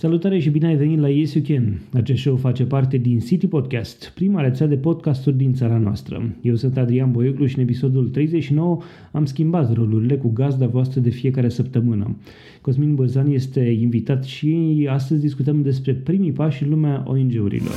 Salutare și bine ai venit la Yes You Can. Acest show face parte din City Podcast, prima rețea de podcasturi din țara noastră. Eu sunt Adrian Boioglu și în episodul 39 am schimbat rolurile cu gazda voastră de fiecare săptămână. Cosmin Băzan este invitat și astăzi discutăm despre primii pași în lumea ONG-urilor.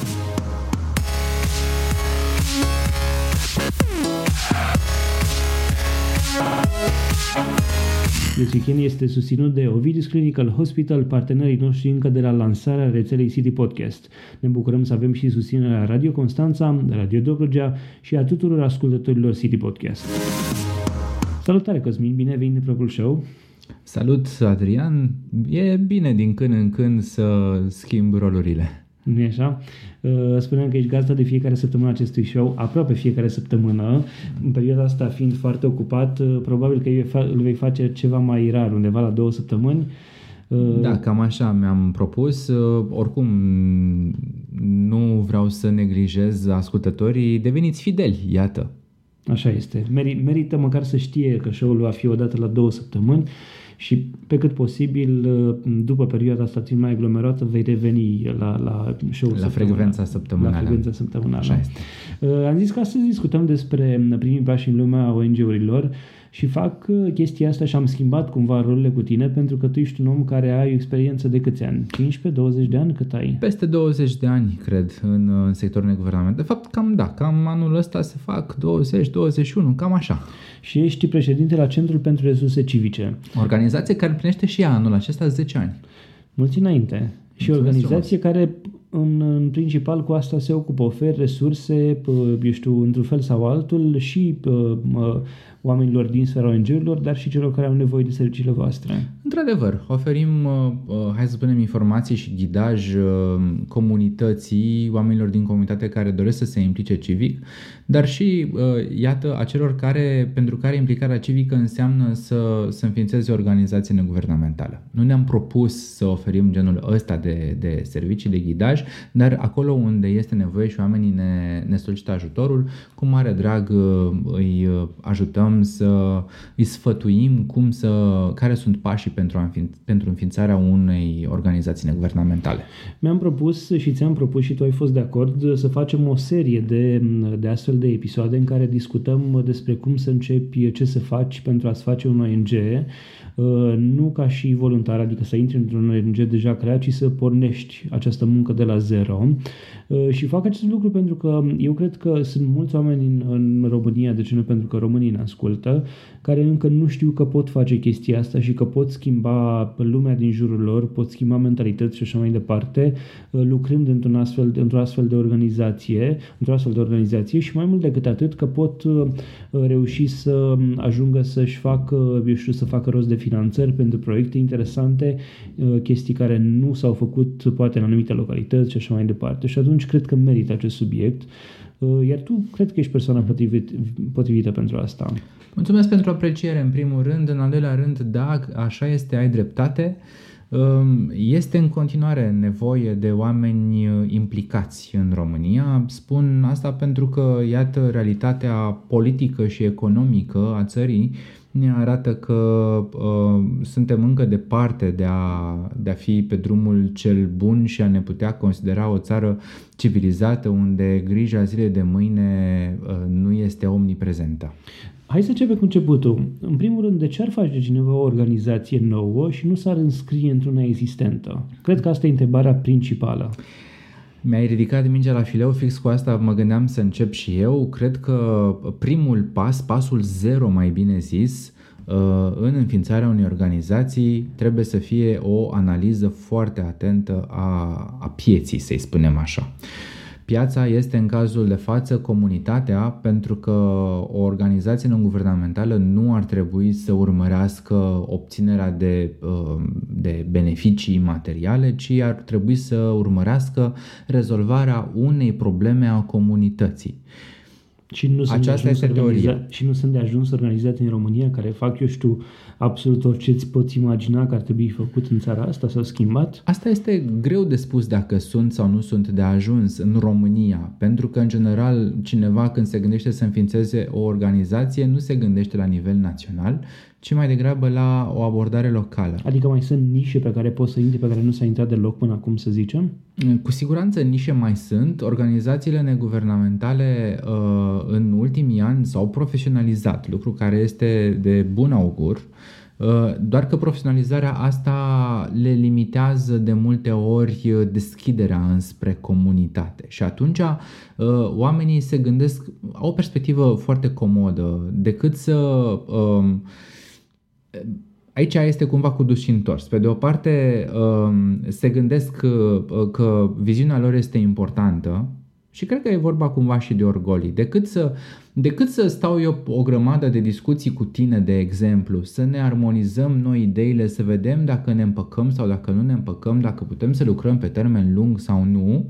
Weekend este susținut de Ovidis Clinical Hospital, partenerii noștri încă de la lansarea rețelei City Podcast. Ne bucurăm să avem și susținerea Radio Constanța, Radio Dobrogea și a tuturor ascultătorilor City Podcast. Salutare Cosmin, bine ai venit în propriul show. Salut Adrian, e bine din când în când să schimb rolurile nu e așa? Uh, spuneam că ești gazda de fiecare săptămână acestui show, aproape fiecare săptămână. În perioada asta fiind foarte ocupat, uh, probabil că îl vei face ceva mai rar, undeva la două săptămâni. Uh, da, cam așa mi-am propus. Oricum, nu vreau să neglijez ascultătorii. Deveniți fideli, iată. Așa este. Merită măcar să știe că show-ul va fi odată la două săptămâni și pe cât posibil, uh, după perioada asta țin mai aglomerată, vei reveni la, la show La frecvența săptămânală. La frecvența săptămânală. Așa este. Uh, am zis că astăzi discutăm despre primii pași în lumea ONG-urilor și fac uh, chestia asta și am schimbat cumva rolurile cu tine pentru că tu ești un om care ai o experiență de câți ani? 15-20 de ani? Cât ai? Peste 20 de ani, cred, în, în sectorul neguvernamental. De fapt, cam da, cam anul ăsta se fac 20-21, cam așa. Și ești președinte la Centrul pentru Resurse Civice. Organizație care împlinește și anul acesta 10 ani. Mulți înainte. Și o organizație care în, în principal cu asta se ocupă, ofer resurse, eu știu, într-un fel sau altul și oamenilor din sfera ONG-urilor, dar și celor care au nevoie de serviciile voastre. Într-adevăr, oferim, uh, uh, hai să spunem, informații și ghidaj uh, comunității, oamenilor din comunitate care doresc să se implice civic, dar și, iată, a celor care, pentru care implicarea civică înseamnă să, să înființeze o organizație neguvernamentală. Nu ne-am propus să oferim genul ăsta de, de servicii, de ghidaj, dar acolo unde este nevoie și oamenii ne, ne solicită ajutorul, cu mare drag îi ajutăm încercăm să îi sfătuim cum să, care sunt pașii pentru, a înfiin, pentru înființarea unei organizații neguvernamentale. Mi-am propus și ți-am propus și tu ai fost de acord să facem o serie de, de astfel de episoade în care discutăm despre cum să începi, ce să faci pentru a-ți face un ONG, uh, nu ca și voluntar, adică să intri într-un ONG deja creat, ci să pornești această muncă de la zero. Uh, și fac acest lucru pentru că eu cred că sunt mulți oameni în, în România, de ce nu? Pentru că românii ne ascultă, care încă nu știu că pot face chestia asta și că pot schimba lumea din jurul lor, pot schimba mentalități și așa mai departe, uh, lucrând într-un astfel, într-o astfel de organizație, într-o astfel de organizație și mai mult decât atât că pot uh, reuși să ajungă să-și facă, eu știu, să facă rost de finanțări pentru proiecte interesante, chestii care nu s-au făcut poate în anumite localități și așa mai departe. Și atunci cred că merită acest subiect. Uh, iar tu cred că ești persoana potrivit, potrivită pentru asta. Mulțumesc pentru apreciere, în primul rând. În al doilea rând, da, așa este, ai dreptate. Um, este în continuare nevoie de oameni uh, implicați în România. Spun asta pentru că, iată, realitatea politică și economică a țării ne arată că uh, suntem încă departe de a, de a fi pe drumul cel bun și a ne putea considera o țară civilizată unde grija zilei de mâine uh, nu este omniprezentă. Hai să începem cu începutul. În primul rând, de ce ar face cineva o organizație nouă și nu s-ar înscrie într-una existentă? Cred că asta e întrebarea principală. Mi-ai ridicat mingea la fileu, fix cu asta mă gândeam să încep și eu. Cred că primul pas, pasul zero mai bine zis, uh, în înființarea unei organizații trebuie să fie o analiză foarte atentă a, a pieții, să-i spunem așa. Piața este în cazul de față comunitatea pentru că o organizație non-guvernamentală nu ar trebui să urmărească obținerea de, uh, de beneficii materiale, ci ar trebui să urmărească rezolvarea unei probleme a comunității. Și nu sunt Aceasta este teoria. Și nu sunt de ajuns organizate în România care fac, eu știu, absolut orice îți poți imagina că ar trebui făcut în țara asta sau schimbat? Asta este greu de spus dacă sunt sau nu sunt de ajuns în România, pentru că, în general, cineva când se gândește să înființeze o organizație nu se gândește la nivel național, ci mai degrabă la o abordare locală. Adică mai sunt nișe pe care poți să intri, pe care nu s-a intrat deloc până acum, să zicem? Cu siguranță nișe mai sunt. Organizațiile neguvernamentale uh, în ultimii ani s-au profesionalizat, lucru care este de bun augur. Uh, doar că profesionalizarea asta le limitează de multe ori deschiderea înspre comunitate și atunci uh, oamenii se gândesc, au o perspectivă foarte comodă decât să um, aici este cumva cu dus și întors. Pe de o parte, um, se gândesc că, că viziunea lor este importantă și cred că e vorba cumva și de orgolii. Decât să, decât să stau eu o grămadă de discuții cu tine, de exemplu, să ne armonizăm noi ideile, să vedem dacă ne împăcăm sau dacă nu ne împăcăm, dacă putem să lucrăm pe termen lung sau nu,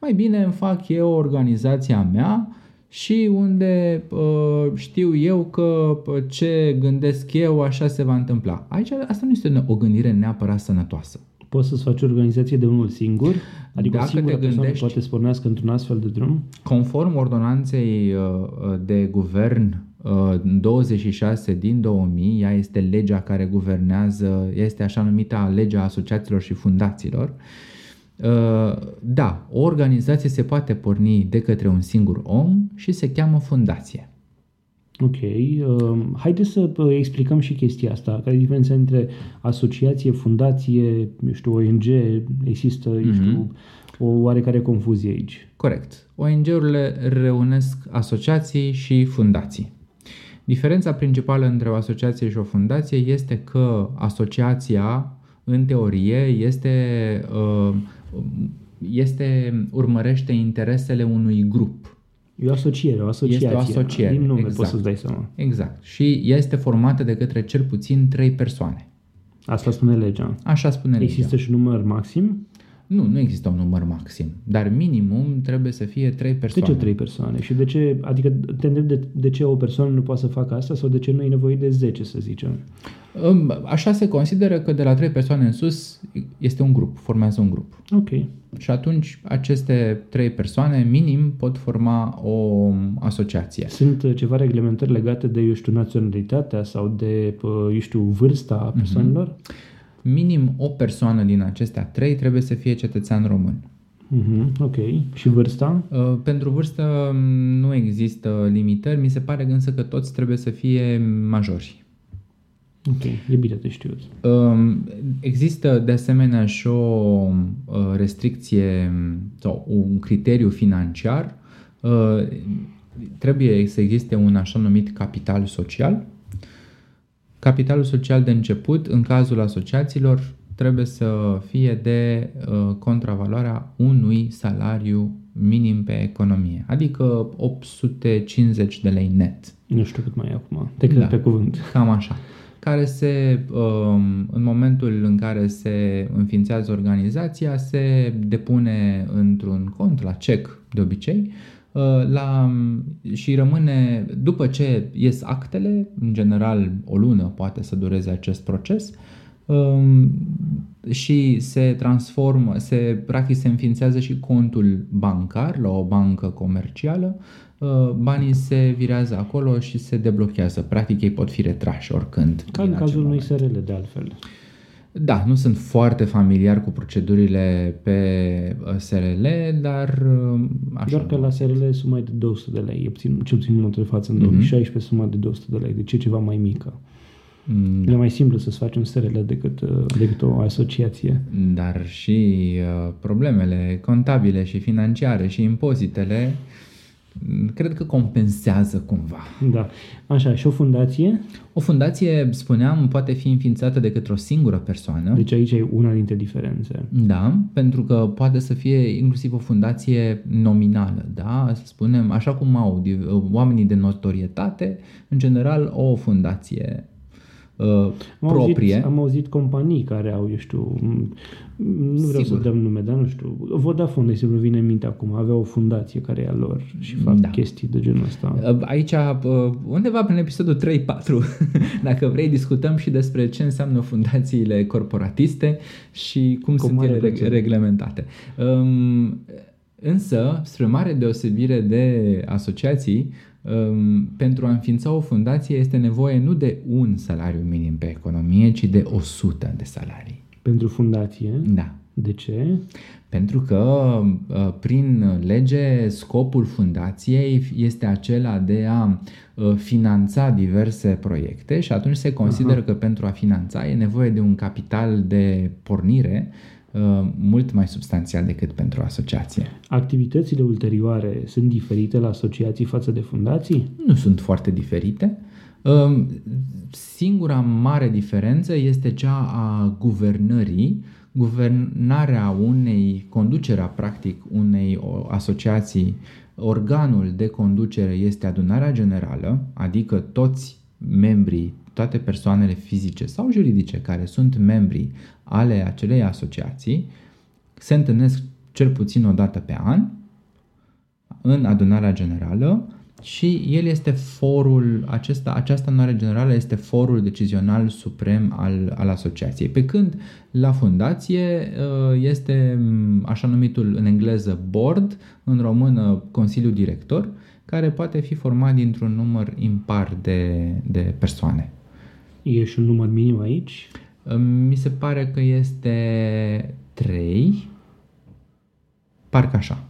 mai bine îmi fac eu organizația mea, și unde uh, știu eu că ce gândesc eu așa se va întâmpla. Aici asta nu este o gândire neapărat sănătoasă. Poți să-ți faci o organizație de unul singur? Adică Dacă o singură te gândești, poate să pornească într-un astfel de drum? Conform ordonanței uh, de guvern 26 uh, din 2000, ea este legea care guvernează, este așa numită legea asociațiilor și fundațiilor, Uh, da, o organizație se poate porni de către un singur om și se cheamă fundație. Ok. Uh, haideți să uh, explicăm și chestia asta. Care e diferența între asociație, fundație, eu știu, ONG? Există, mm-hmm. știu, o oarecare confuzie aici. Corect. ONG-urile reunesc asociații și fundații. Diferența principală între o asociație și o fundație este că asociația, în teorie, este uh, este, urmărește interesele unui grup. E o asociere, o asociație. Este o asociere. Din nume exact. poți să-ți dai seama. Exact. Și este formată de către cel puțin trei persoane. Asta spune legea. Așa spune legea. Există și număr maxim? Nu, nu există un număr maxim, dar minimum trebuie să fie trei persoane. De ce trei persoane? Și de ce, adică te întreb de, de ce o persoană nu poate să facă asta sau de ce nu e nevoie de 10, să zicem? Așa se consideră că de la trei persoane în sus este un grup, formează un grup. Ok. Și atunci aceste trei persoane minim pot forma o asociație. Sunt uh, ceva reglementări legate de, eu știu, naționalitatea sau de, uh, eu știu, vârsta mhm. persoanelor? Mm-hmm minim o persoană din acestea trei trebuie să fie cetățean român. Mm-hmm, ok. Și vârsta? Uh, pentru vârstă mm, nu există limitări. Mi se pare însă că toți trebuie să fie majori. Ok, e bine de știut. Uh, există de asemenea și o uh, restricție sau un criteriu financiar. Uh, trebuie să existe un așa numit capital social Capitalul social de început, în cazul asociațiilor, trebuie să fie de uh, contravaloarea unui salariu minim pe economie, adică 850 de lei net. Nu știu cât mai e acum, te cred da, pe cuvânt. Cam așa. Care se, um, în momentul în care se înființează organizația, se depune într-un cont la cec de obicei Uh, la, și rămâne, după ce ies actele, în general o lună poate să dureze acest proces, um, și se transformă, se, practic se înființează și contul bancar la o bancă comercială, uh, banii se virează acolo și se deblochează. Practic ei pot fi retrași oricând. Ca în cazul unui SRL de altfel. Da, nu sunt foarte familiar cu procedurile pe uh, SRL, dar uh, așa. Doar că la SRL sunt mai de 200 de lei, puțin, cel puțin în de față, în 2016 mm-hmm. sunt mai de 200 de lei, deci e ceva mai mică. Da. E mai simplu să-ți faci un SRL decât, uh, decât o asociație. Dar și uh, problemele contabile și financiare și impozitele cred că compensează cumva. Da. Așa, și o fundație? O fundație, spuneam, poate fi înființată de către o singură persoană. Deci aici e una dintre diferențe. Da, pentru că poate să fie inclusiv o fundație nominală, da? Să spunem, așa cum au oamenii de notorietate, în general o fundație uh, am proprie. Auzit, am auzit companii care au, eu știu, nu vreau Sigur. să dăm nume, dar nu știu. Vodafone, de exemplu, vine în minte acum. Avea o fundație care e a lor și fac da. chestii de genul ăsta. Uh, aici, uh, undeva prin episodul 3-4, dacă vrei, discutăm și despre ce înseamnă fundațiile corporatiste și cum Cu sunt ele plăcere. reglementate. Um, însă, spre mare deosebire de asociații, um, pentru a înființa o fundație este nevoie nu de un salariu minim pe economie, ci de 100 de salarii. Pentru fundație? Da. De ce? Pentru că uh, prin lege scopul fundației este acela de a uh, finanța diverse proiecte și atunci se consideră Aha. că pentru a finanța e nevoie de un capital de pornire uh, mult mai substanțial decât pentru asociație. Activitățile ulterioare sunt diferite la asociații față de fundații? Nu sunt foarte diferite. Singura mare diferență este cea a guvernării guvernarea unei, conducerea practic unei asociații, organul de conducere este adunarea generală, adică toți membrii, toate persoanele fizice sau juridice care sunt membri ale acelei asociații, se întâlnesc cel puțin o dată pe an în adunarea generală și el este forul, acesta, această anoare generală este forul decizional suprem al, al asociației. Pe când la fundație uh, este așa numitul în engleză board, în română Consiliul Director, care poate fi format dintr-un număr impar de, de persoane. E și un număr minim aici? Uh, mi se pare că este 3, parcă așa.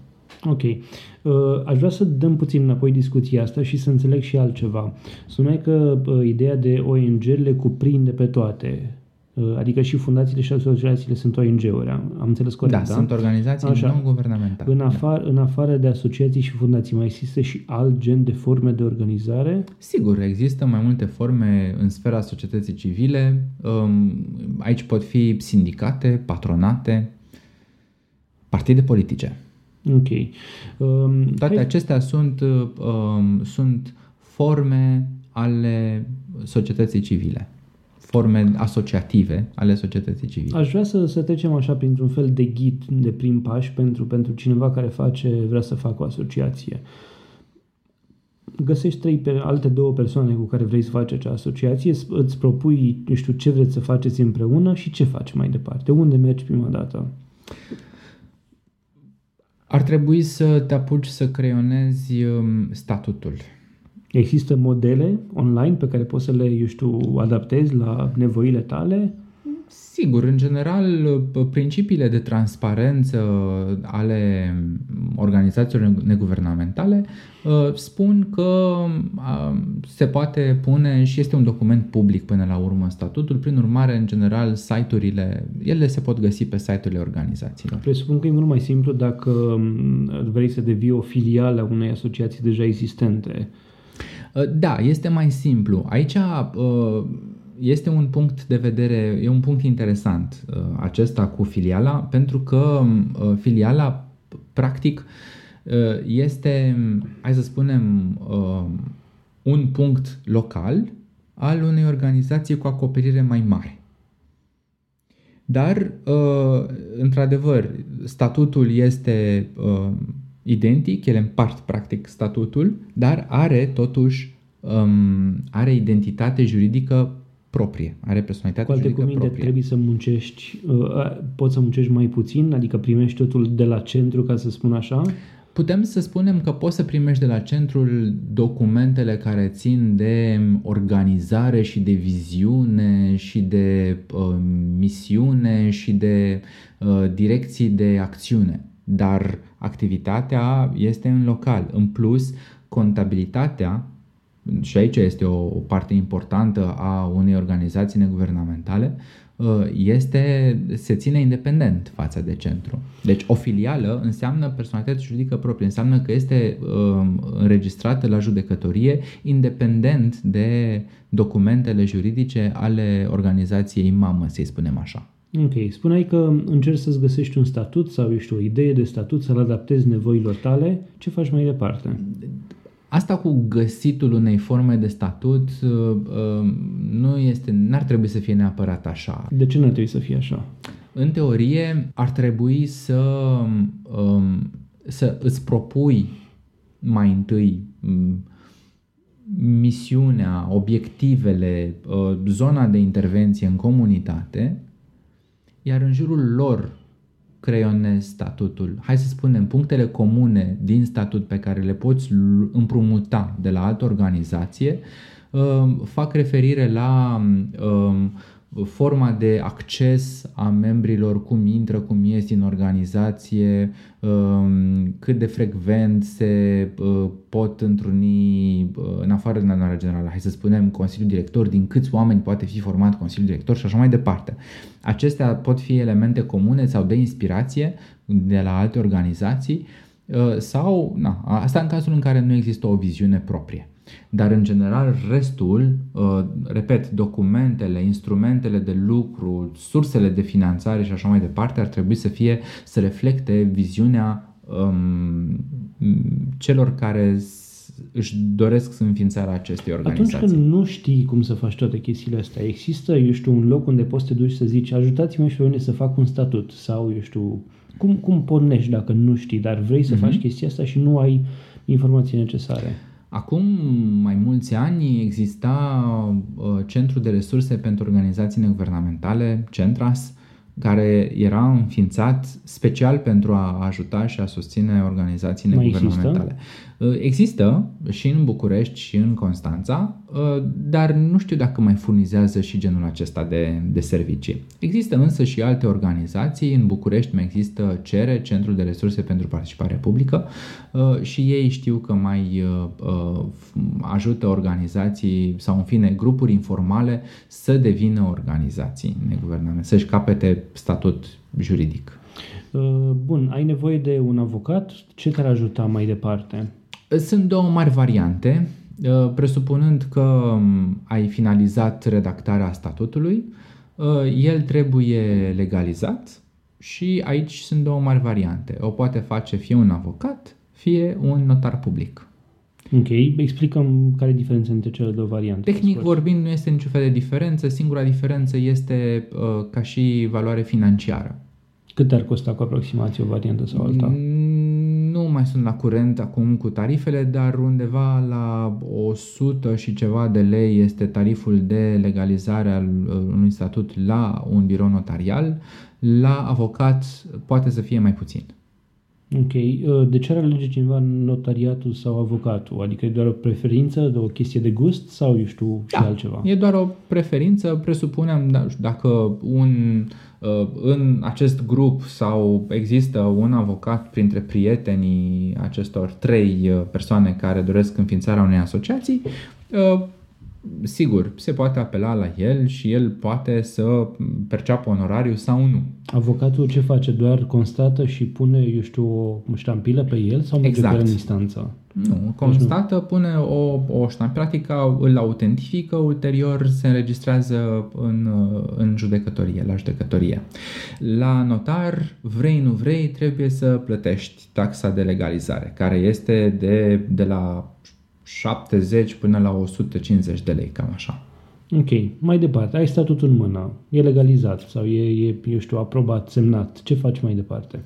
Ok. Uh, aș vrea să dăm puțin înapoi discuția asta și să înțeleg și altceva. Spuneai că uh, ideea de ONG le cuprinde pe toate. Uh, adică și fundațiile și asociațiile sunt ONG-uri. Am, am înțeles corect, da? Da, sunt organizații Așa. non-guvernamentale. În, afar, da. în afară de asociații și fundații, mai există și alt gen de forme de organizare? Sigur, există mai multe forme în sfera societății civile. Um, aici pot fi sindicate, patronate, partide politice. Ok. Um, Toate hai... acestea sunt, um, sunt forme ale societății civile forme asociative ale societății civile. Aș vrea să, să trecem așa printr-un fel de ghid de prim pași pentru, pentru cineva care face, vrea să facă o asociație. Găsești trei, alte două persoane cu care vrei să faci acea asociație, îți propui, nu știu, ce vreți să faceți împreună și ce faci mai departe. Unde mergi prima dată? ar trebui să te apuci să creionezi um, statutul. Există modele online pe care poți să le, eu știu, adaptezi la nevoile tale? Sigur, în general, principiile de transparență ale organizațiilor neguvernamentale uh, spun că uh, se poate pune și este un document public până la urmă statutul, prin urmare, în general, site-urile, ele se pot găsi pe site-urile organizațiilor. Presupun că e mult mai simplu dacă um, vrei să devii o filială a unei asociații deja existente. Uh, da, este mai simplu. Aici este un punct de vedere, e un punct interesant uh, acesta cu filiala, pentru că uh, filiala practic uh, este, hai să spunem, un punct local al unei organizații cu acoperire mai mare. Dar, într-adevăr, statutul este identic, ele împart practic statutul, dar are totuși um, are identitate juridică proprie, are personalitate Cu alte cuvinte, proprie. trebuie să muncești, uh, poți să muncești mai puțin, adică primești totul de la centru, ca să spun așa? Putem să spunem că poți să primești de la centrul documentele care țin de organizare și de viziune și de uh, misiune și de uh, direcții de acțiune, dar activitatea este în local. În plus, contabilitatea și aici este o, parte importantă a unei organizații neguvernamentale, uh, este, se ține independent față de centru. Deci o filială înseamnă personalitate juridică proprie, înseamnă că este um, înregistrată la judecătorie independent de documentele juridice ale organizației mamă, să-i spunem așa. Ok, spuneai că încerci să-ți găsești un statut sau, ești o idee de statut, să-l adaptezi nevoilor tale. Ce faci mai departe? Asta cu găsitul unei forme de statut uh, uh, nu este, n-ar trebui să fie neapărat așa. De ce nu ar trebui să fie așa? În teorie ar trebui să, um, să îți propui mai întâi um, misiunea, obiectivele, uh, zona de intervenție în comunitate, iar în jurul lor creionezi statutul. Hai să spunem, punctele comune din statut pe care le poți împrumuta de la altă organizație um, fac referire la um, forma de acces a membrilor, cum intră, cum ies din organizație, um, cât de frecvent se uh, pot întruni uh, în afară din adunarea generală, hai să spunem Consiliul Director, din câți oameni poate fi format Consiliul Director și așa mai departe. Acestea pot fi elemente comune sau de inspirație de la alte organizații uh, sau, na, asta în cazul în care nu există o viziune proprie. Dar, în general, restul, uh, repet, documentele, instrumentele de lucru, sursele de finanțare și așa mai departe, ar trebui să fie, să reflecte viziunea um, celor care își doresc să înființarea acestei organizații. Atunci când nu știi cum să faci toate chestiile astea, există, eu știu, un loc unde poți să te duci să zici ajutați-mă și pe mine să fac un statut sau, eu știu, cum, cum pornești dacă nu știi, dar vrei să mm-hmm. faci chestia asta și nu ai informații necesare? Acum mai mulți ani exista uh, Centrul de Resurse pentru Organizații Neguvernamentale, Centras, care era înființat special pentru a ajuta și a susține organizații neguvernamentale. Uh, există și în București și în Constanța, uh, dar nu știu dacă mai furnizează și genul acesta de, de servicii. Există însă și alte organizații. În București mai există CERE, Centrul de Resurse pentru Participare Publică, uh, și ei știu că mai ajută organizații sau în fine grupuri informale să devină organizații neguvernamentale, să-și capete statut juridic. Bun, ai nevoie de un avocat? Ce te-ar ajuta mai departe? Sunt două mari variante, uh, presupunând că um, ai finalizat redactarea statutului, uh, el trebuie legalizat și aici sunt două mari variante. O poate face fie un avocat, fie un notar public. Ok, explicăm care e diferența între cele două variante. Tehnic vorbind, nu este niciun fel de diferență, singura diferență este uh, ca și valoare financiară. Cât ar costa cu aproximație o variantă sau alta? Mm, nu mai sunt la curent acum cu tarifele, dar undeva la 100 și ceva de lei este tariful de legalizare al uh, unui statut la un birou notarial. La avocat poate să fie mai puțin. Ok. Uh, de ce ar alege cineva notariatul sau avocatul? Adică e doar o preferință, de o chestie de gust sau, eu știu, și da, altceva? e doar o preferință. Presupunem, da, dacă un uh, în acest grup sau există un avocat printre prietenii acestor trei uh, persoane care doresc înființarea unei asociații, sigur, se poate apela la el și el poate să perceapă onorariu sau nu. Avocatul ce face? Doar constată și pune, eu știu, o ștampilă pe el sau merge exact. în instanță? Nu, constată, deci nu. pune o, o ștampilă, practic îl autentifică, ulterior se înregistrează în, în judecătorie, la judecătorie. La notar, vrei nu vrei, trebuie să plătești taxa de legalizare, care este de, de la 70 până la 150 de lei, cam așa. Ok, mai departe, ai statutul în mână, e legalizat sau e, e, eu știu, aprobat, semnat. Ce faci mai departe?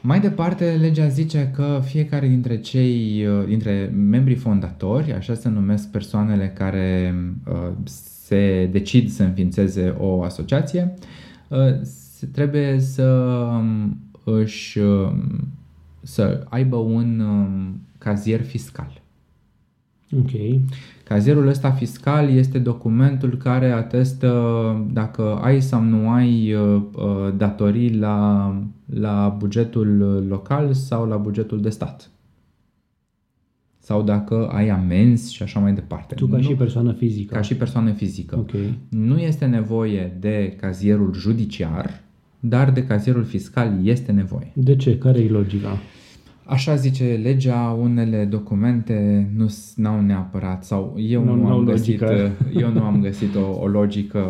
Mai departe, legea zice că fiecare dintre cei, uh, dintre membrii fondatori, așa se numesc persoanele care uh, se decid să înființeze o asociație, uh, trebuie să um, își să aibă un um, cazier fiscal. Ok. Cazierul ăsta fiscal este documentul care atestă dacă ai sau nu ai uh, uh, datorii la, la bugetul local sau la bugetul de stat. Sau dacă ai amenzi și așa mai departe. Tu ca nu, și persoană fizică. Ca și persoană fizică. Okay. Nu este nevoie de cazierul judiciar, dar de cazierul fiscal este nevoie. De ce? Care e logica? Așa zice legea, unele documente nu au neapărat sau eu nu, nu am găsit eu nu am găsit o, o logică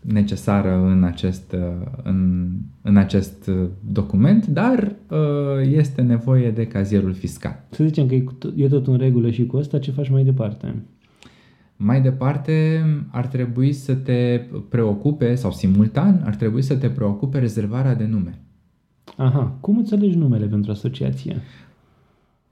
necesară în acest, în, în acest document, dar uh, este nevoie de cazierul fiscal. Să zicem că e tot în regulă și cu asta, ce faci mai departe? Mai departe, ar trebui să te preocupe, sau simultan, ar trebui să te preocupe rezervarea de nume. Aha, cum îți alegi numele pentru asociație?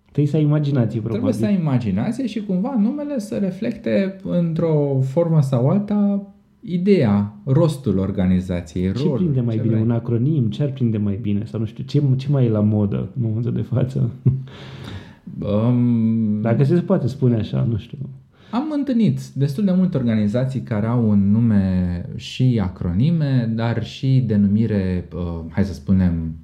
Trebuie să ai imaginație, probabil. Trebuie să ai imaginație și cumva numele să reflecte într-o formă sau alta ideea, rostul organizației, Ce prinde mai bine? Vrei? Un acronim? Ce ar prinde mai bine? Sau nu știu, ce, ce mai e la modă în momentul de față? Um, Dacă se poate spune așa, nu știu. Am întâlnit destul de multe organizații care au un nume și acronime, dar și denumire, uh, hai să spunem, mm,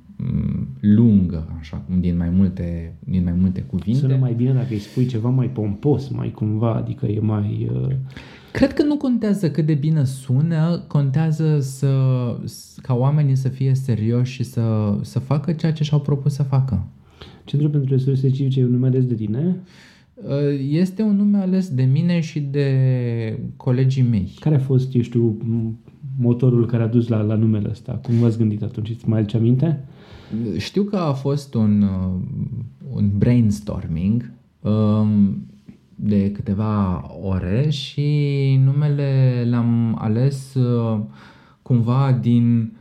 lungă, așa, din mai multe, din mai multe cuvinte. Sună mai bine dacă îi spui ceva mai pompos, mai cumva, adică e mai... Uh... Cred că nu contează cât de bine sună, contează să, ca oamenii să fie serioși și să, să facă ceea ce și-au propus să facă. Centrul pentru Resurse Civice e un nume ales de tine? Uh, este un nume ales de mine și de colegii mei. Care a fost, eu știu, motorul care a dus la, la numele ăsta? Cum v-ați gândit atunci? Îți mai aduce aminte? Știu că a fost un, uh, un brainstorming um, de câteva ore și numele l-am ales uh, cumva din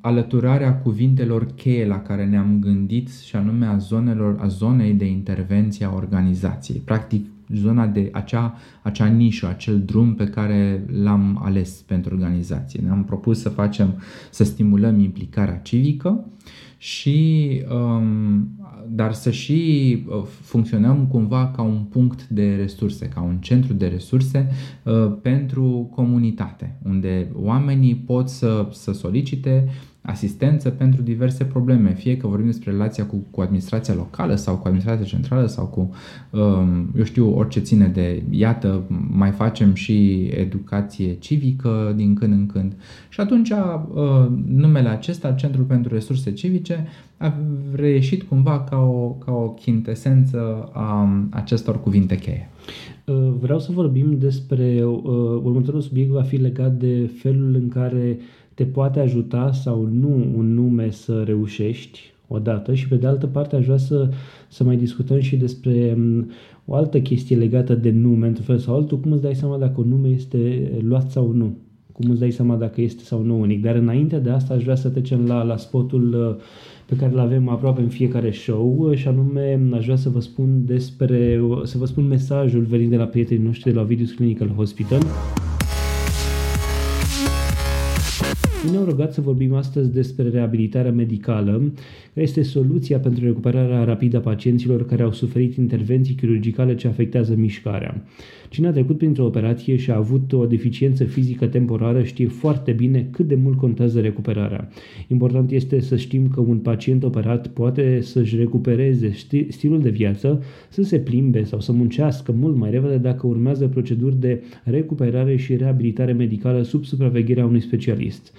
alăturarea cuvintelor cheie la care ne-am gândit și anume a, zonelor, a zonei de intervenție a organizației. Practic, zona de acea, acea nișă, acel drum pe care l-am ales pentru organizație. Ne-am propus să facem, să stimulăm implicarea civică și um, dar să și uh, funcționăm cumva ca un punct de resurse, ca un centru de resurse uh, pentru comunitate, unde oamenii pot să, să solicite asistență pentru diverse probleme, fie că vorbim despre relația cu, cu administrația locală sau cu administrația centrală sau cu, um, eu știu, orice ține de, iată, mai facem și educație civică din când în când. Și atunci uh, numele acesta, Centrul pentru Resurse Civice, a reieșit cumva ca o, ca o chintesență a acestor cuvinte cheie. Uh, vreau să vorbim despre uh, următorul subiect va fi legat de felul în care te poate ajuta sau nu un nume să reușești odată și pe de altă parte aș vrea să, să mai discutăm și despre um, o altă chestie legată de nume, într-un fel sau altul, cum îți dai seama dacă un nume este luat sau nu, cum îți dai seama dacă este sau nu unic. Dar înainte de asta aș vrea să trecem la, la spotul uh, pe care îl avem aproape în fiecare show uh, și anume aș vrea să vă spun despre, să vă spun mesajul venit de la prietenii noștri de la Videos Clinical Hospital. Ne-au rugat să vorbim astăzi despre reabilitarea medicală, care este soluția pentru recuperarea rapidă a pacienților care au suferit intervenții chirurgicale ce afectează mișcarea. Cine a trecut printr-o operație și a avut o deficiență fizică temporară știe foarte bine cât de mult contează recuperarea. Important este să știm că un pacient operat poate să-și recupereze stilul de viață, să se plimbe sau să muncească mult mai repede dacă urmează proceduri de recuperare și reabilitare medicală sub supravegherea unui specialist.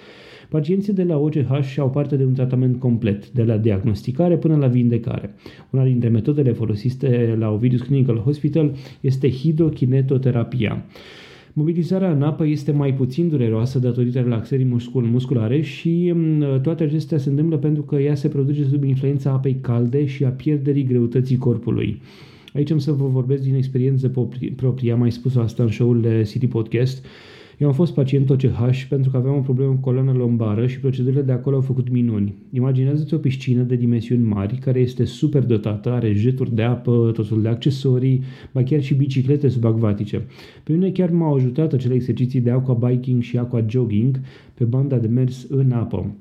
Pacienții de la OCH au parte de un tratament complet, de la diagnosticare până la vindecare. Una dintre metodele folosite la Ovidius Clinical Hospital este hidrokinetoterapia. Mobilizarea în apă este mai puțin dureroasă datorită relaxării musculare și mm, toate acestea se întâmplă pentru că ea se produce sub influența apei calde și a pierderii greutății corpului. Aici am să vă vorbesc din experiență proprie, am mai spus asta în show-ul City Podcast. Eu am fost pacient OCH pentru că aveam o problemă cu coloana lombară și procedurile de acolo au făcut minuni. Imaginează-ți o piscină de dimensiuni mari care este super dotată, are jeturi de apă, tot felul de accesorii, ba chiar și biciclete subacvatice. Pe mine chiar m-au ajutat acele exerciții de aqua biking și aqua jogging pe banda de mers în apă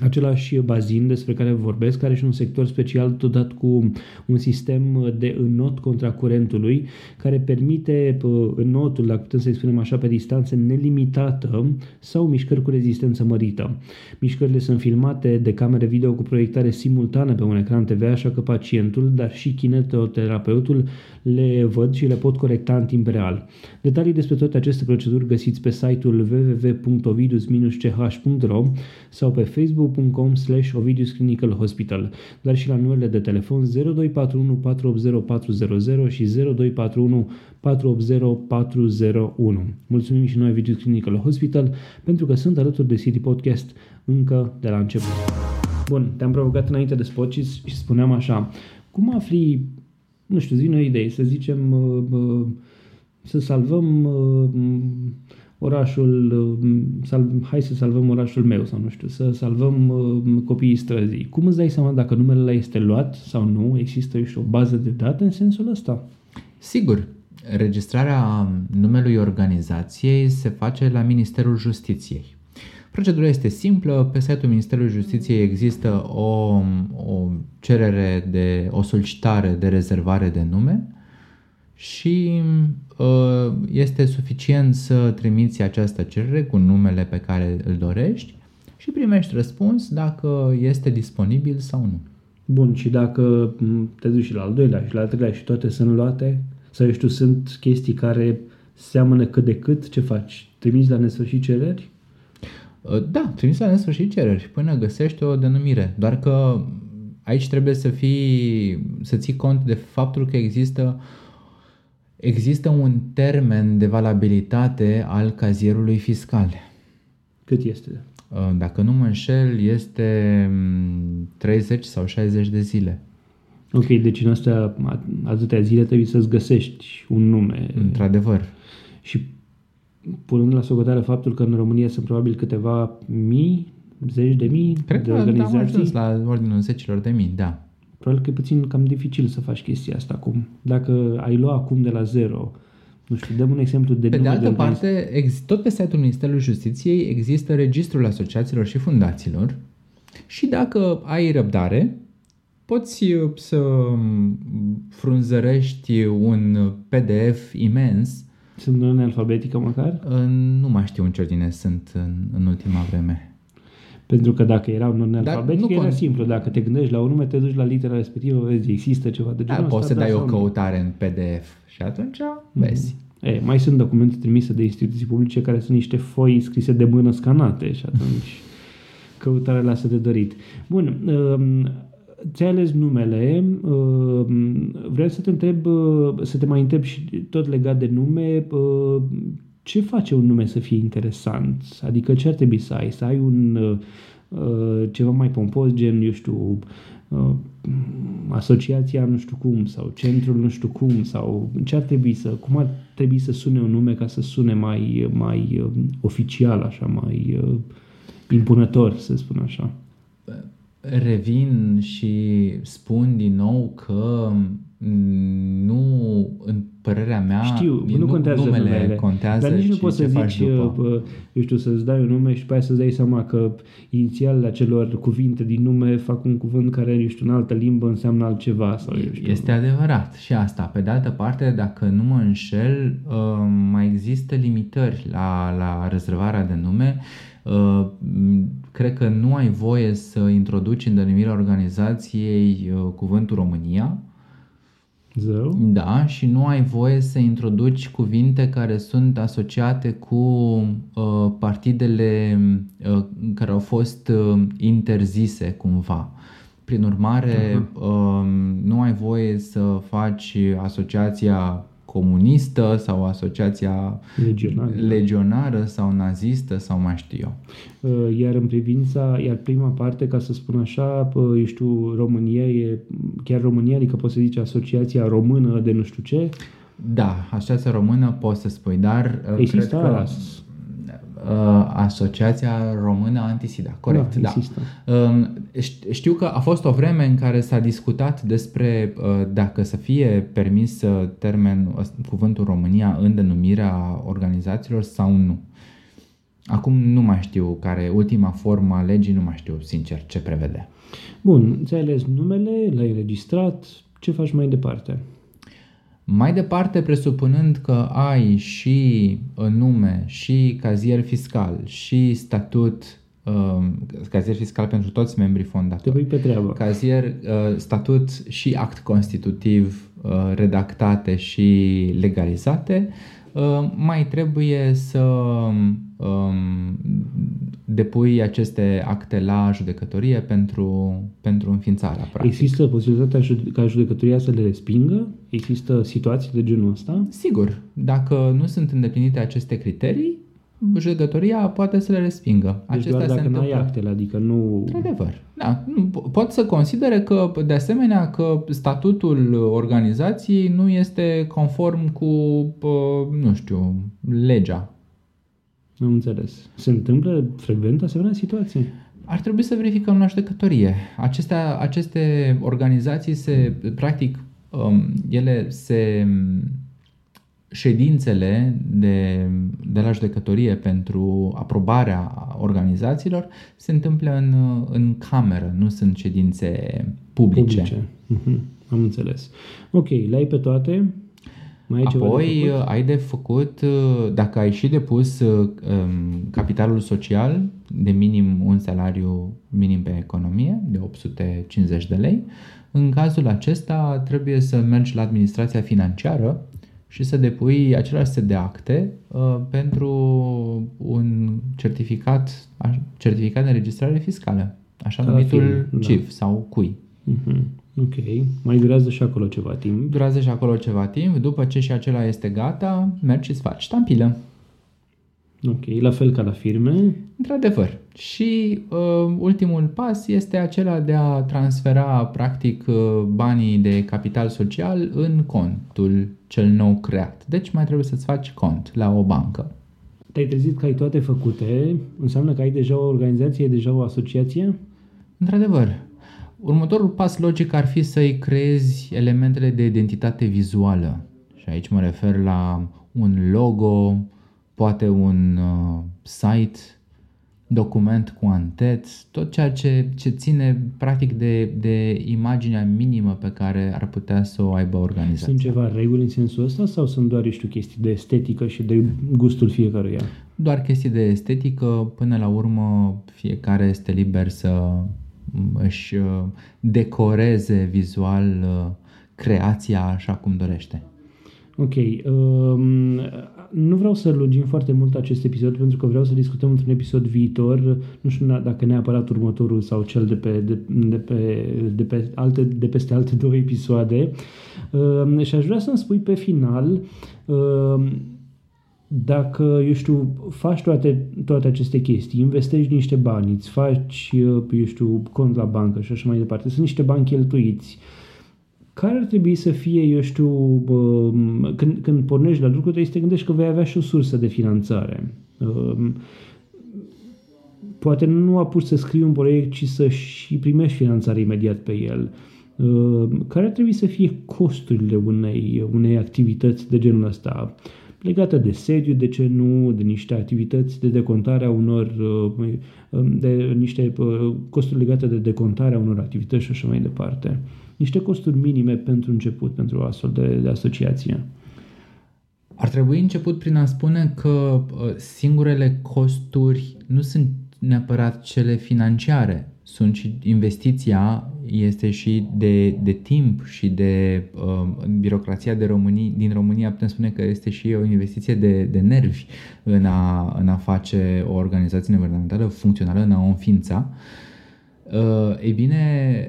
același bazin despre care vorbesc, care și un sector special dotat cu un sistem de înnot contra curentului, care permite înnotul, dacă putem să-i spunem așa, pe distanță nelimitată sau mișcări cu rezistență mărită. Mișcările sunt filmate de camere video cu proiectare simultană pe un ecran TV, așa că pacientul, dar și kinetoterapeutul le văd și le pot corecta în timp real. Detalii despre toate aceste proceduri găsiți pe site-ul www.ovidus-ch.ro sau pe facebook.com slash Ovidius Clinical Hospital, dar și la numerele de telefon 0241 480 400 și 0241 480 401. Mulțumim și noi Ovidius Clinical Hospital pentru că sunt alături de City Podcast încă de la început. Bun, te-am provocat înainte de spot și, și spuneam așa, cum afli nu știu, zi o idee, să zicem, uh, uh, să salvăm uh, orașul, sal, hai să salvăm orașul meu sau nu știu, să salvăm copiii străzii. Cum îți dai seama dacă numele ăla este luat sau nu? Există, eu știu, o bază de date în sensul ăsta? Sigur. Registrarea numelui organizației se face la Ministerul Justiției. Procedura este simplă, pe site-ul Ministerului Justiției există o, o cerere de o solicitare de rezervare de nume și uh, este suficient să trimiți această cerere cu numele pe care îl dorești și primești răspuns dacă este disponibil sau nu. Bun, și dacă te duci și la al doilea și la al treilea și toate sunt luate, sau știu, sunt chestii care seamănă cât de cât, ce faci? Trimiți la nesfârșit cereri? Uh, da, trimiți la nesfârșit cereri până găsești o denumire. Doar că aici trebuie să fii, să ții cont de faptul că există există un termen de valabilitate al cazierului fiscal. Cât este? Uh, dacă nu mă înșel, este 30 mm, sau 60 de zile. Ok, deci în astea atâtea zile trebuie să-ți găsești un nume. Într-adevăr. Și punând la socoteală faptul că în România sunt probabil câteva mii, zeci de mii Cred de că organizații. am ajuns la ordinul zecilor de mii, da. Probabil că e puțin cam dificil să faci chestia asta acum. Dacă ai lua acum de la zero, nu știu, dăm un exemplu de Pe de altă de parte, ex- tot pe site-ul Ministerului Justiției există registrul asociațiilor și fundațiilor și dacă ai răbdare, poți uh, să um, frunzărești un PDF imens. Sunt în alfabetică măcar? Nu mai știu în ce ordine sunt în, în ultima vreme. Pentru că dacă era un ordine alfabetică, era simplu. Dacă te gândești la un nume, te duci la litera respectivă, vezi, există ceva de genul da, Poți să da dai o căutare în PDF și atunci vezi. Mm-hmm. E, mai sunt documente trimise de instituții publice care sunt niște foi scrise de mână scanate și atunci căutarea lasă de dorit. Bun, um, ți-ai ales numele, um, vreau să te întreb, uh, să te mai întreb și tot legat de nume, uh, ce face un nume să fie interesant? Adică ce ar trebui să ai? Să ai un uh, ceva mai pompos, gen, eu știu, asociația nu știu cum sau centrul nu știu cum sau ce ar trebui să, cum ar trebui să sune un nume ca să sune mai, mai oficial, așa, mai impunător, să spun așa. Revin și spun din nou că nu, în părerea mea, Știu, nu, nu contează numele, numele, contează dar nici nu poți să zici, eu știu, să-ți dai un nume și pe aia să-ți dai seama că inițialele acelor cuvinte din nume fac un cuvânt care, eu știu, în altă limbă înseamnă altceva. Sau, eu știu. Este adevărat și asta. Pe de altă parte, dacă nu mă înșel, uh, mai există limitări la, la rezervarea de nume Uh, cred că nu ai voie să introduci în denumirea organizației uh, cuvântul România. Zău. Da, și nu ai voie să introduci cuvinte care sunt asociate cu uh, partidele uh, care au fost uh, interzise cumva. Prin urmare, uh-huh. uh, nu ai voie să faci asociația comunistă sau asociația legionară, legionară sau nazistă sau mai știu eu. Uh, iar în privința, iar prima parte, ca să spun așa, eu știu, România e chiar România, adică poți să zici Asociația Română de nu știu ce. Da, Asociația Română poți să spui, dar uh, Există cred că uh, Asociația Română Antisida, corect, da. da. Um, știu că a fost o vreme în care s-a discutat despre uh, dacă să fie permis uh, termen, cuvântul România în denumirea organizațiilor sau nu. Acum nu mai știu care, ultima formă a legii, nu mai știu sincer ce prevede. Bun, ți-ai ales numele, l-ai registrat, ce faci mai departe? Mai departe, presupunând că ai și uh, nume, și cazier fiscal, și statut, uh, cazier fiscal pentru toți membrii fondatori, Te pe treabă. cazier, uh, statut și act constitutiv uh, redactate și legalizate, uh, mai trebuie să um, depui aceste acte la judecătorie pentru, pentru înființarea practic. Există posibilitatea ca judecătoria să le respingă? Există situații de genul ăsta? Sigur. Dacă nu sunt îndeplinite aceste criterii, judecătoria poate să le respingă. Deci Acestea doar dacă nu ai actele, adică nu... Într-adevăr. Da. Pot să considere că, de asemenea, că statutul organizației nu este conform cu, nu știu, legea am înțeles. Se întâmplă frecvent asemenea situații? Ar trebui să verificăm la judecătorie. Acestea, aceste organizații se, practic, um, ele se ședințele de, de la judecătorie pentru aprobarea organizațiilor se întâmplă în, în cameră, nu sunt ședințe publice. publice. Uh-huh. Am înțeles. Ok, le-ai pe toate? Mai ai Apoi de făcut? ai de făcut, dacă ai și depus um, capitalul social de minim un salariu minim pe economie de 850 de lei, în cazul acesta trebuie să mergi la administrația financiară și să depui același set de acte uh, pentru un certificat, certificat de înregistrare fiscală, așa Ca numitul film, CIF da. sau CUI. Uh-huh. Ok. Mai durează și acolo ceva timp. Durează și acolo ceva timp. După ce și acela este gata, mergi și îți faci ștampilă. Ok, la fel ca la firme. Într-adevăr. Și uh, ultimul pas este acela de a transfera practic uh, banii de capital social în contul cel nou creat. Deci mai trebuie să-ți faci cont la o bancă. Te-ai trezit că ai toate făcute, înseamnă că ai deja o organizație, deja o asociație? Într-adevăr. Următorul pas logic ar fi să-i creezi elementele de identitate vizuală. Și aici mă refer la un logo, poate un uh, site, document cu antet, tot ceea ce, ce ține practic de, de imaginea minimă pe care ar putea să o aibă organizația. Sunt ceva reguli în sensul ăsta sau sunt doar, știu, chestii de estetică și de gustul fiecăruia? Doar chestii de estetică, până la urmă fiecare este liber să își uh, decoreze vizual uh, creația așa cum dorește. Ok. Um, nu vreau să lungim foarte mult acest episod pentru că vreau să discutăm într-un episod viitor, nu știu dacă neapărat următorul sau cel de, pe, de, de, pe, de, pe alte, de peste alte două episoade. Um, și aș vrea să-mi spui pe final um, dacă, eu știu, faci toate, toate aceste chestii, investești niște bani, îți faci, eu știu, cont la bancă și așa mai departe, sunt niște bani cheltuiți, uh, care ar trebui să fie, eu știu, când, când pornești la lucru, trebuie să te gândești că vei avea și o sursă de finanțare. Poate nu apuci să scrii un proiect, ci să și primești finanțare imediat pe el. Care ar trebui să fie costurile unei, unei activități de genul ăsta? legată de sediu, de ce nu, de niște activități de decontare a unor, de niște costuri legate de decontarea unor activități și așa mai departe niște costuri minime pentru început, pentru o astfel de, de asociație. Ar trebui început prin a spune că uh, singurele costuri nu sunt neapărat cele financiare, sunt și investiția este și de, de timp și de uh, birocrația de România, din România putem spune că este și o investiție de, de nervi în a, în a face o organizație neguvernamentală funcțională, în a o înființa. Uh, ei bine,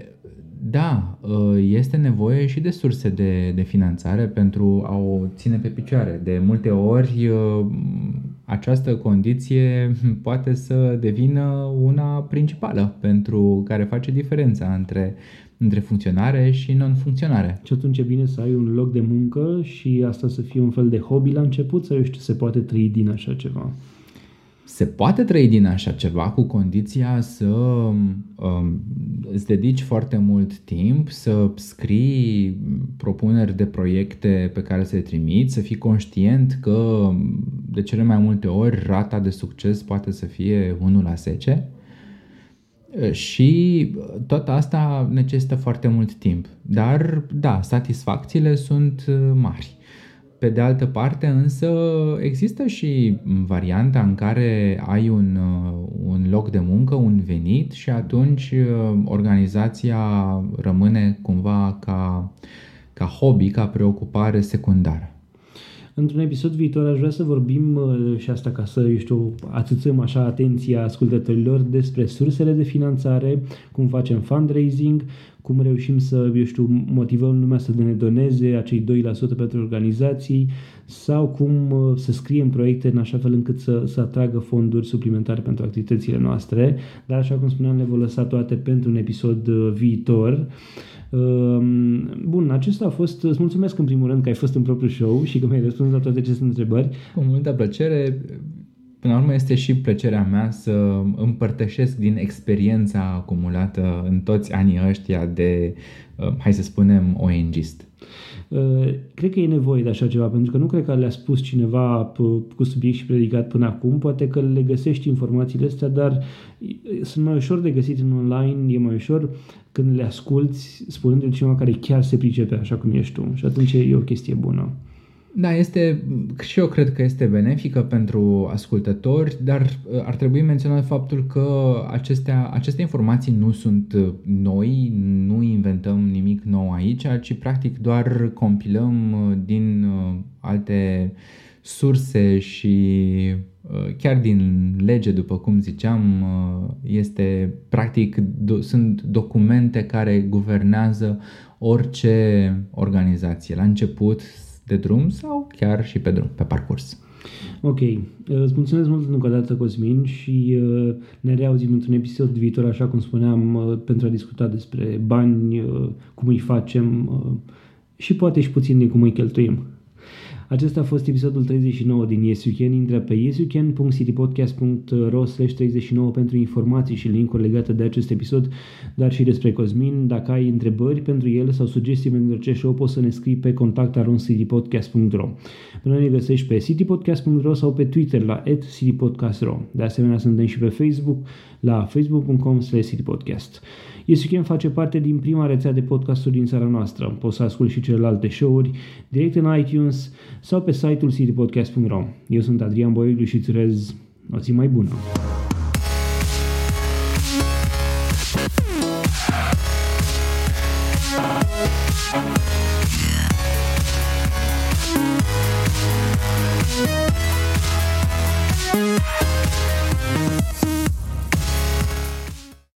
da, ă, este nevoie și de surse de, de finanțare pentru a o ține pe picioare. De multe ori ă, această condiție poate să devină una principală pentru care face diferența între, între funcționare și non-funcționare. Și atunci e bine să ai un loc de muncă și asta să fie un fel de hobby la început sau eu știu, se poate trăi din așa ceva? Se poate trăi din așa ceva cu condiția să um, îți dedici foarte mult timp, să scrii propuneri de proiecte pe care să le trimiți, să fii conștient că de cele mai multe ori rata de succes poate să fie 1 la 10 și tot asta necesită foarte mult timp. Dar, da, satisfacțiile sunt mari. Pe de altă parte, însă, există și varianta în care ai un, uh, un loc de muncă, un venit și atunci uh, organizația rămâne cumva ca, ca hobby, ca preocupare secundară. Într-un episod viitor aș vrea să vorbim uh, și asta ca să, eu știu, atâțăm așa atenția ascultătorilor despre sursele de finanțare, cum facem fundraising, cum reușim să, eu știu, motivăm lumea să ne doneze acei 2% pentru organizații sau cum uh, să scriem proiecte în așa fel încât să, să atragă fonduri suplimentare pentru activitățile noastre. Dar așa cum spuneam, le voi lăsa toate pentru un episod uh, viitor. Um, bun, acesta a fost, îți mulțumesc în primul rând că ai fost în propriul show și că mi-ai răspuns la toate aceste întrebări. Cu multă plăcere, până la urmă este și plăcerea mea să împărtășesc din experiența acumulată în toți anii ăștia de, uh, hai să spunem, ONGist. Uh, cred că e nevoie de așa ceva, pentru că nu cred că le-a spus cineva cu subiect și predicat până acum, poate că le găsești informațiile astea, dar sunt mai ușor de găsit în online, e mai ușor când le asculți spunându-le cineva care chiar se pricepe așa cum ești tu și atunci e o chestie bună. Da, este, și eu cred că este benefică pentru ascultători, dar uh, ar trebui menționat faptul că acestea, aceste informații nu sunt uh, noi, nu inventăm nimic nou aici, ci practic doar compilăm uh, din alte surse și chiar din lege, după cum ziceam, este practic sunt documente care guvernează orice organizație. La început de drum sau chiar și pe drum, pe parcurs. Ok. Uh, îți mulțumesc mult încă o dată, Cosmin, și uh, ne reauzim într-un episod viitor, așa cum spuneam, uh, pentru a discuta despre bani, cum îi facem și poate și puțin de cum îi cheltuim. Acesta a fost episodul 39 din Yes You Can. Intră pe yesyoucan.citypodcast.ro 39 pentru informații și linkuri legate de acest episod, dar și despre Cosmin. Dacă ai întrebări pentru el sau sugestii pentru acest show, poți să ne scrii pe contactaroncitypodcast.ro Până ne găsești pe citypodcast.ro sau pe Twitter la citypodcast.ro De asemenea, suntem și pe Facebook la facebook.com citypodcast. Yes face parte din prima rețea de podcasturi din țara noastră. Poți să asculti și celelalte show-uri direct în iTunes sau pe site-ul citypodcast.ro. Eu sunt Adrian Boioglu și îți urez o zi mai bună!